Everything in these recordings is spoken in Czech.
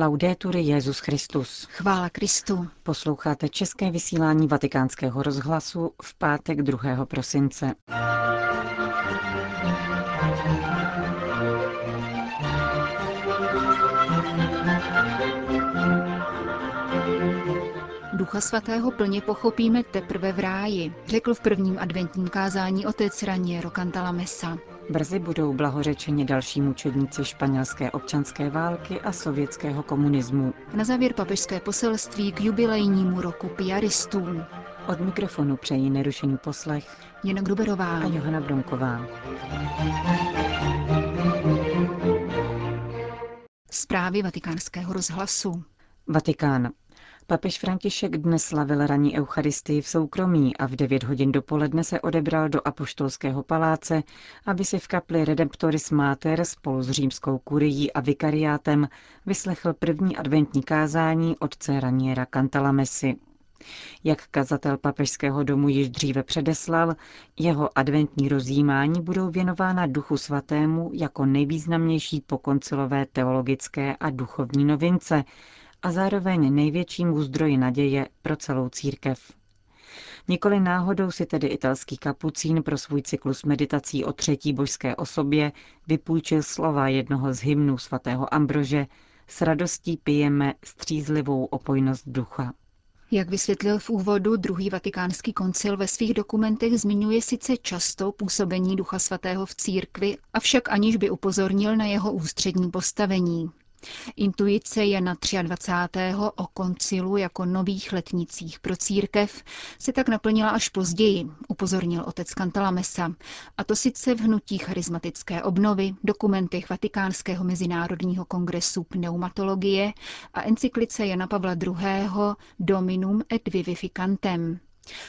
Laudetur Jezus Christus. Chvála Kristu. Posloucháte české vysílání Vatikánského rozhlasu v pátek 2. prosince. Ducha svatého plně pochopíme teprve v ráji, řekl v prvním adventním kázání otec Raniero Cantalamessa. Brzy budou blahořečeni další mučedníci španělské občanské války a sovětského komunismu. Na závěr papežské poselství k jubilejnímu roku piaristů. Od mikrofonu přejí nerušený poslech Jana Gruberová a Johana Bronková. Zprávy vatikánského rozhlasu. Vatikán. Papež František dnes slavil ranní eucharistii v soukromí a v 9 hodin dopoledne se odebral do apoštolského paláce, aby si v kapli Redemptoris Mater spolu s římskou kurií a vikariátem vyslechl první adventní kázání otce Raniera Cantalamessy. Jak kazatel papežského domu již dříve předeslal, jeho adventní rozjímání budou věnována Duchu Svatému jako nejvýznamnější pokoncilové teologické a duchovní novince, a zároveň největšímu zdroji naděje pro celou církev. Nikoli náhodou si tedy italský kapucín pro svůj cyklus meditací o třetí božské osobě vypůjčil slova jednoho z hymnů svatého Ambrože S radostí pijeme střízlivou opojnost ducha. Jak vysvětlil v úvodu, druhý vatikánský koncil ve svých dokumentech zmiňuje sice často působení Ducha Svatého v církvi, avšak aniž by upozornil na jeho ústřední postavení. Intuice Jana 23. o koncilu jako nových letnicích pro církev se tak naplnila až později, upozornil otec Cantalamessa, a to sice v hnutí charismatické obnovy, dokumentech Vatikánského mezinárodního kongresu pneumatologie a encyklice Jana Pavla II. Dominum et Vivificantem.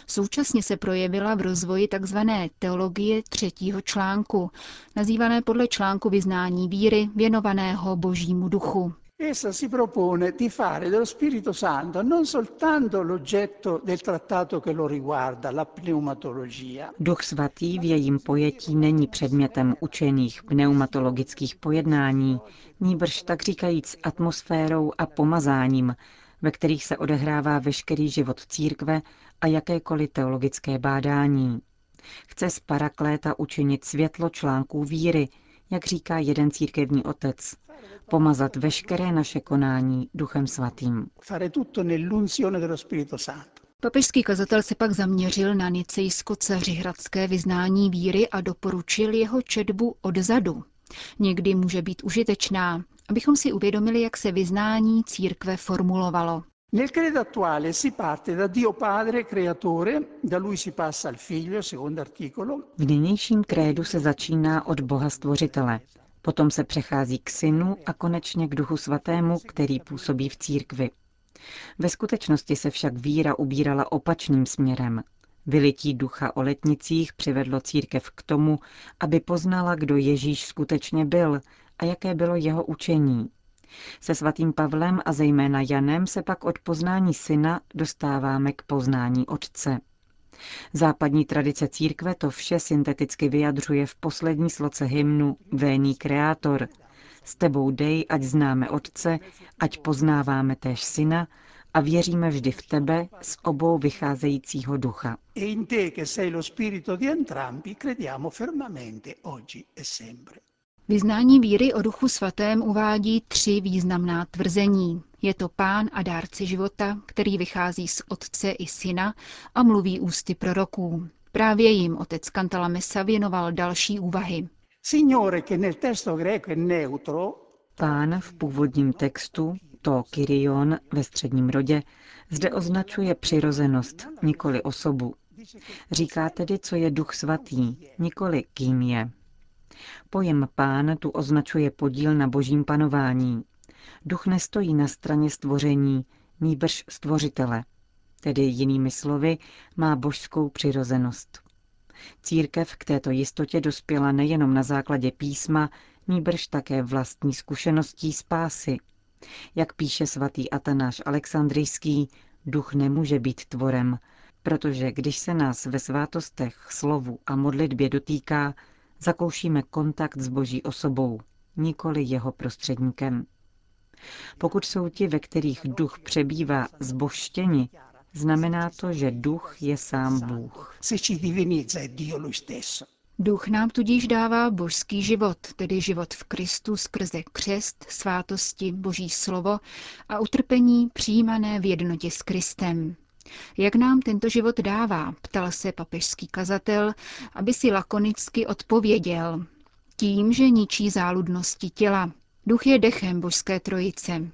Současně se projevila v rozvoji tzv. teologie třetího článku, nazývané podle článku vyznání víry věnovaného božímu duchu. Essa si propone di fare dello Spirito Santo non soltanto l'oggetto del trattato che lo riguarda, la pneumatologia. Duch svatý v jejím pojetí není předmětem učených pneumatologických pojednání, níbrž tak říkajíc atmosférou a pomazáním, ve kterých se odehrává veškerý život církve a jakékoliv teologické bádání. Chce z parakléta učinit světlo článků víry, jak říká jeden církevní otec, pomazat veškeré naše konání Duchem Svatým. Papežský kazatel se pak zaměřil na nicejsko-cařihradské vyznání víry a doporučil jeho četbu odzadu. Někdy může být užitečná, abychom si uvědomili, jak se vyznání církve formulovalo. Nel credo attuale si parte da Dio Padre creatore, da lui si passa al Figlio, secondo articolo. V nynějším krédu se začíná od Boha Stvořitele. Potom se přechází k Synu a konečně k Duchu Svatému, který působí v církvi. Ve skutečnosti se však víra ubírala opačným směrem. Vylití ducha o letnicích přivedlo církev k tomu, aby poznala, kdo Ježíš skutečně byl a jaké bylo jeho učení. Se svatým Pavlem a zejména Janem se pak od poznání syna dostáváme k poznání otce. Západní tradice církve to vše synteticky vyjadřuje v poslední sloce hymnu Véný kreátor. S tebou dej, ať známe Otce, ať poznáváme též Syna a věříme vždy v tebe z obou vycházejícího ducha. E in te che sei lo spirito di entrambi crediamo fermamente oggi e sempre. Vyznání víry o duchu svatém uvádí tři významná tvrzení. Je to pán a dárce života, který vychází z otce i syna a mluví ústy proroků. Právě jim otec Cantalamessa věnoval další úvahy. Signore che nel testo greco è neutro, Pán v původním textu, to Kyrion ve středním rodě, zde označuje přirozenost, nikoli osobu. Říká tedy, co je duch svatý, nikoli kým je. Pojem pán tu označuje podíl na božím panování. Duch nestojí na straně stvoření, nýbrž stvořitele. Tedy jinými slovy, má božskou přirozenost. Církev k této jistotě dospěla nejenom na základě písma, nýbrž také vlastní zkušeností spásy. Jak píše svatý Atanáš Alexandrijský, duch nemůže být tvorem, protože když se nás ve svátostech, slovu a modlitbě dotýká, zakoušíme kontakt s boží osobou, nikoli jeho prostředníkem. Pokud jsou ti, ve kterých duch přebývá, zboštěni, znamená to, že duch je sám Bůh. Duch nám tudíž dává božský život, tedy život v Kristu skrze křest, svátosti, boží slovo a utrpení přijímané v jednotě s Kristem. Jak nám tento život dává, ptal se papežský kazatel, aby si lakonicky odpověděl. Tím, že ničí záludnosti těla. Duch je dechem božské trojice.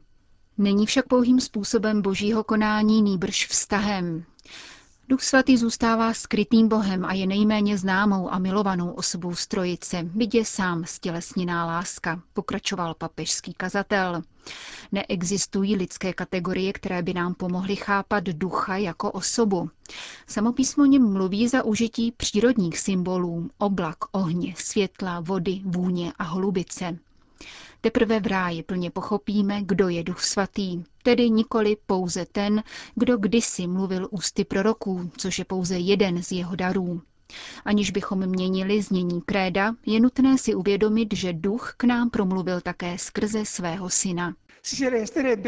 Není však pouhým způsobem božího konání, nýbrž vztahem. Duch svatý zůstává skrytým bohem a je nejméně známou a milovanou osobou strojice, byť je sám stělesněná láska, pokračoval papežský kazatel. Neexistují lidské kategorie, které by nám pomohly chápat ducha jako osobu. Samopísmo něm mluví za užití přírodních symbolů, oblak, ohně, světla, vody, vůně a holubice. Teprve v ráji plně pochopíme, kdo je duch svatý, tedy nikoli pouze ten, kdo kdysi mluvil ústy proroků, což je pouze jeden z jeho darů. Aniž bychom měnili znění kréda, je nutné si uvědomit, že duch k nám promluvil také skrze svého syna. Si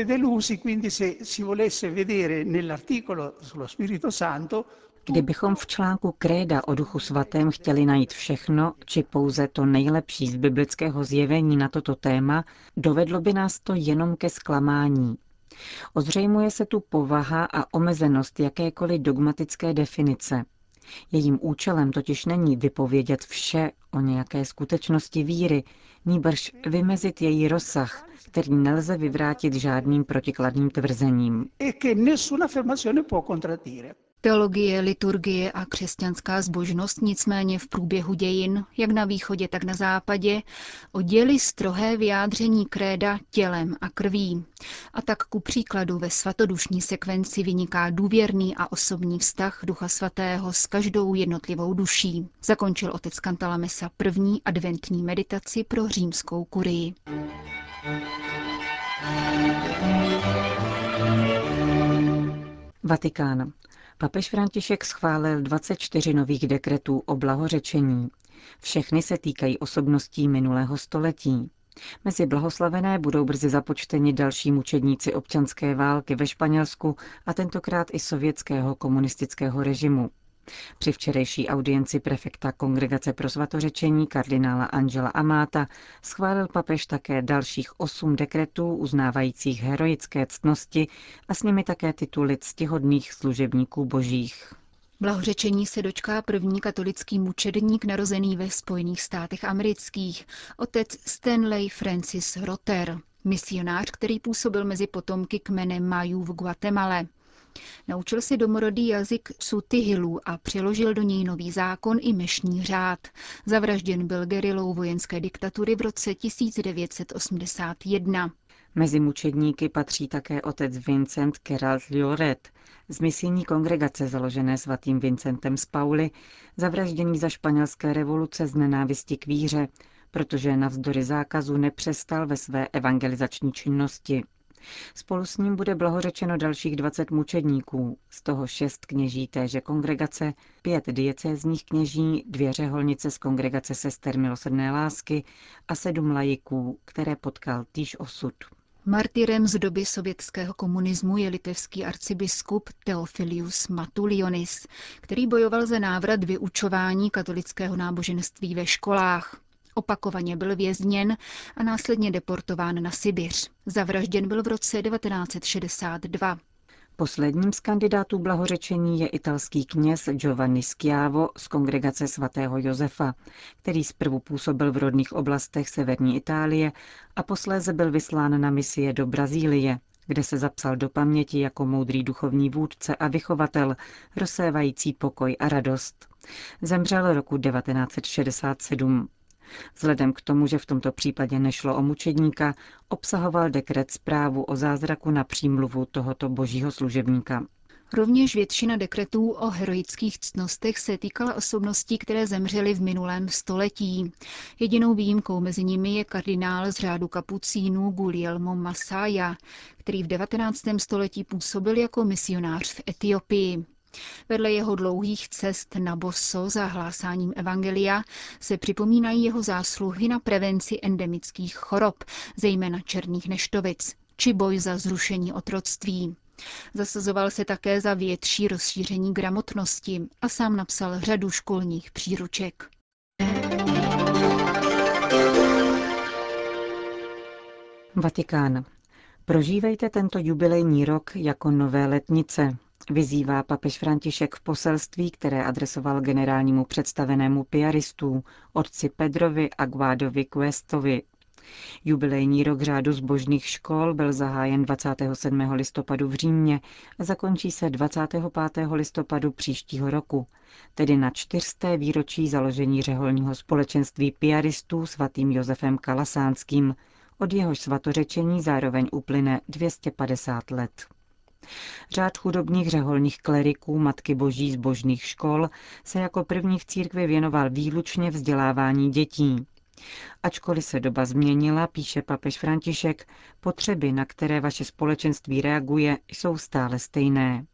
delusi quindi se si volesse vedere nell'articolo sullo Spirito Santo Kdybychom v článku Kréda o Duchu Svatém chtěli najít všechno, či pouze to nejlepší z biblického zjevení na toto téma, dovedlo by nás to jenom ke zklamání. Ozřejmuje se tu povaha a omezenost jakékoliv dogmatické definice. Jejím účelem totiž není vypovědět vše o nějaké skutečnosti víry, níbrž vymezit její rozsah, který nelze vyvrátit žádným protikladným tvrzením. E Teologie, liturgie a křesťanská zbožnost nicméně v průběhu dějin, jak na východě, tak na západě, odděli strohé vyjádření kréda tělem a krví. A tak ku příkladu ve svatodušní sekvenci vyniká důvěrný a osobní vztah Ducha Svatého s každou jednotlivou duší. Zakončil otec Kantalamesa první adventní meditaci pro římskou kurii. Vatikán. Papež František schválil 24 nových dekretů o blahořečení. Všechny se týkají osobností minulého století. Mezi blahoslavené budou brzy započteni další mučedníci občanské války ve Španělsku a tentokrát i sovětského komunistického režimu. Při včerejší audienci prefekta Kongregace pro svatořečení kardinála Angela Amáta schválil papež také dalších osm dekretů uznávajících heroické ctnosti a s nimi také tituly ctihodných služebníků božích. Blahořečení se dočká první katolický mučedník narozený ve Spojených státech amerických, otec Stanley Francis Rotter, misionář, který působil mezi potomky kmene Majů v Guatemala. Naučil si domorodý jazyk Sutihilů a přeložil do něj nový zákon i mešní řád. Zavražděn byl gerilou vojenské diktatury v roce 1981. Mezi mučedníky patří také otec Vincent Keralt Lioret z misijní kongregace založené svatým Vincentem z Pauli, zavražděný za španělské revoluce z nenávisti k víře, protože navzdory zákazu nepřestal ve své evangelizační činnosti. Spolu s ním bude blahořečeno dalších 20 mučedníků, z toho šest kněží téže kongregace, pět diecézních kněží, dvě řeholnice z kongregace sester milosrdné lásky a sedm lajiků, které potkal týž osud. Martyrem z doby sovětského komunismu je litevský arcibiskup Theophilius Matulionis, který bojoval za návrat vyučování katolického náboženství ve školách. Opakovaně byl vězněn a následně deportován na Sibiř. Zavražděn byl v roce 1962. Posledním z kandidátů blahořečení je italský kněz Giovanni Schiavo z kongregace svatého Josefa, který zprvu působil v rodných oblastech severní Itálie a posléze byl vyslán na misie do Brazílie, kde se zapsal do paměti jako moudrý duchovní vůdce a vychovatel, rozsévající pokoj a radost. Zemřel roku 1967. Vzhledem k tomu, že v tomto případě nešlo o mučedníka, obsahoval dekret zprávu o zázraku na přímluvu tohoto božího služebníka. Rovněž většina dekretů o heroických ctnostech se týkala osobností, které zemřely v minulém století. Jedinou výjimkou mezi nimi je kardinál z řádu kapucínů Guglielmo Masaya, který v 19. století působil jako misionář v Etiopii. Vedle jeho dlouhých cest na boso za hlásáním evangelia se připomínají jeho zásluhy na prevenci endemických chorob, zejména černých neštovic. či boj za zrušení otroctví. Zasazoval se také za větší rozšíření gramotnosti a sám napsal řadu školních příruček. Vatikán. Prožívejte tento jubilejní rok jako nové letnice, vyzývá papež František v poselství, které adresoval generálnímu představenému piaristů, otci Pedrovi a Guádovi Questovi. Jubilejní rok řádu zbožných škol byl zahájen 27. listopadu v Římě a zakončí se 25. listopadu příštího roku, tedy na čtyřsté výročí založení řeholního společenství piaristů svatým Josefem Kalasánským, od jehož svatořečení zároveň uplyne 250 let. Řád chudobných řeholních kleriků Matky Boží zbožných škol se jako první v církvi věnoval výlučně vzdělávání dětí. Ačkoliv se doba změnila, píše papež František, potřeby, na které vaše společenství reaguje, jsou stále stejné.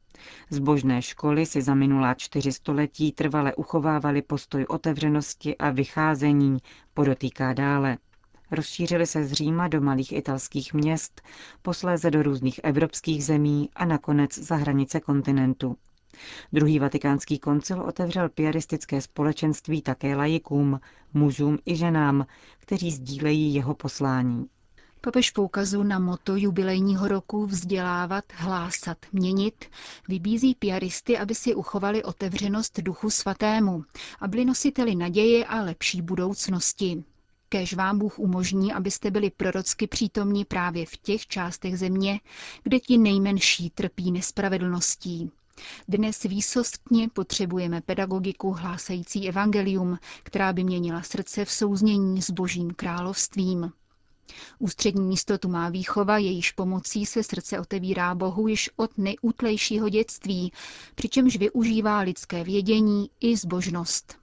Zbožné školy si za minulá čtyři století trvale uchovávaly postoj otevřenosti a vycházení, podotýká dále. Rozšířily se z Říma do malých italských měst, posléze do různých evropských zemí a nakonec za hranice kontinentu. Druhý vatikánský koncil otevřel piaristické společenství také lajikům, mužům i ženám, kteří sdílejí jeho poslání. Papež poukazu na moto jubilejního roku vzdělávat, hlásat, měnit, vybízí piaristy, aby si uchovali otevřenost duchu svatému a byli nositeli naděje a lepší budoucnosti. Kéž vám Bůh umožní, abyste byli prorocky přítomní právě v těch částech země, kde ti nejmenší trpí nespravedlností. Dnes výsostně potřebujeme pedagogiku hlásající evangelium, která by měnila srdce v souznění s božím královstvím. Ústřední místo tu má výchova, jejíž pomocí se srdce otevírá Bohu již od nejútlejšího dětství, přičemž využívá lidské vědění i zbožnost.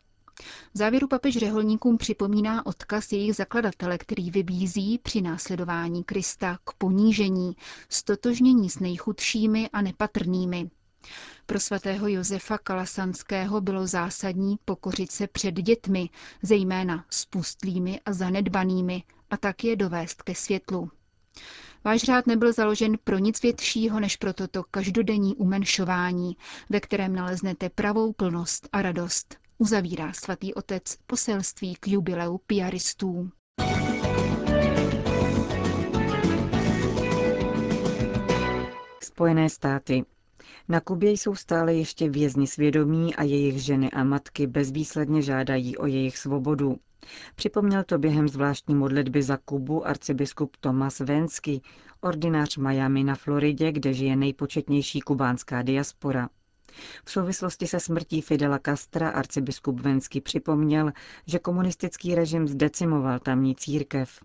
V závěru papež řeholníkům připomíná odkaz jejich zakladatele, který vybízí při následování Krista k ponížení, stotožnění s nejchudšími a nepatrnými. Pro svatého Josefa Kalasanského bylo zásadní pokořit se před dětmi, zejména spustlými a zanedbanými, a tak je dovést ke světlu. Váš řád nebyl založen pro nic většího než pro toto každodenní umenšování, ve kterém naleznete pravou plnost a radost, uzavírá svatý otec poselství k jubileu piaristů. Spojené státy. Na Kubě jsou stále ještě vězni svědomí a jejich ženy a matky bezvýsledně žádají o jejich svobodu. Připomněl to během zvláštní modlitby za Kubu arcibiskup Thomas Vensky, ordinář Miami na Floridě, kde žije nejpočetnější kubánská diaspora. V souvislosti se smrtí Fidela Castra arcibiskup Vensky připomněl, že komunistický režim zdecimoval tamní církev.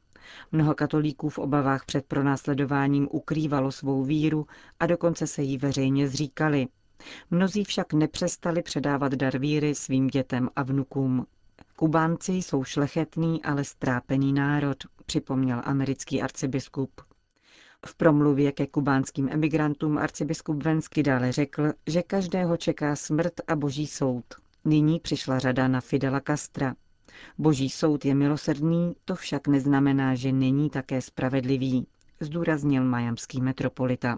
Mnoho katolíků v obavách před pronásledováním ukrývalo svou víru a dokonce se jí veřejně zříkali. Mnozí však nepřestali předávat dar víry svým dětem a vnukům. Kubánci jsou šlechetný, ale strápený národ, připomněl americký arcibiskup. V promluvě ke kubánským emigrantům arcibiskup Vensky dále řekl, že každého čeká smrt a boží soud. Nyní přišla řada na Fidela Castra. Boží soud je milosrdný, to však neznamená, že není také spravedlivý, zdůraznil majamský metropolita.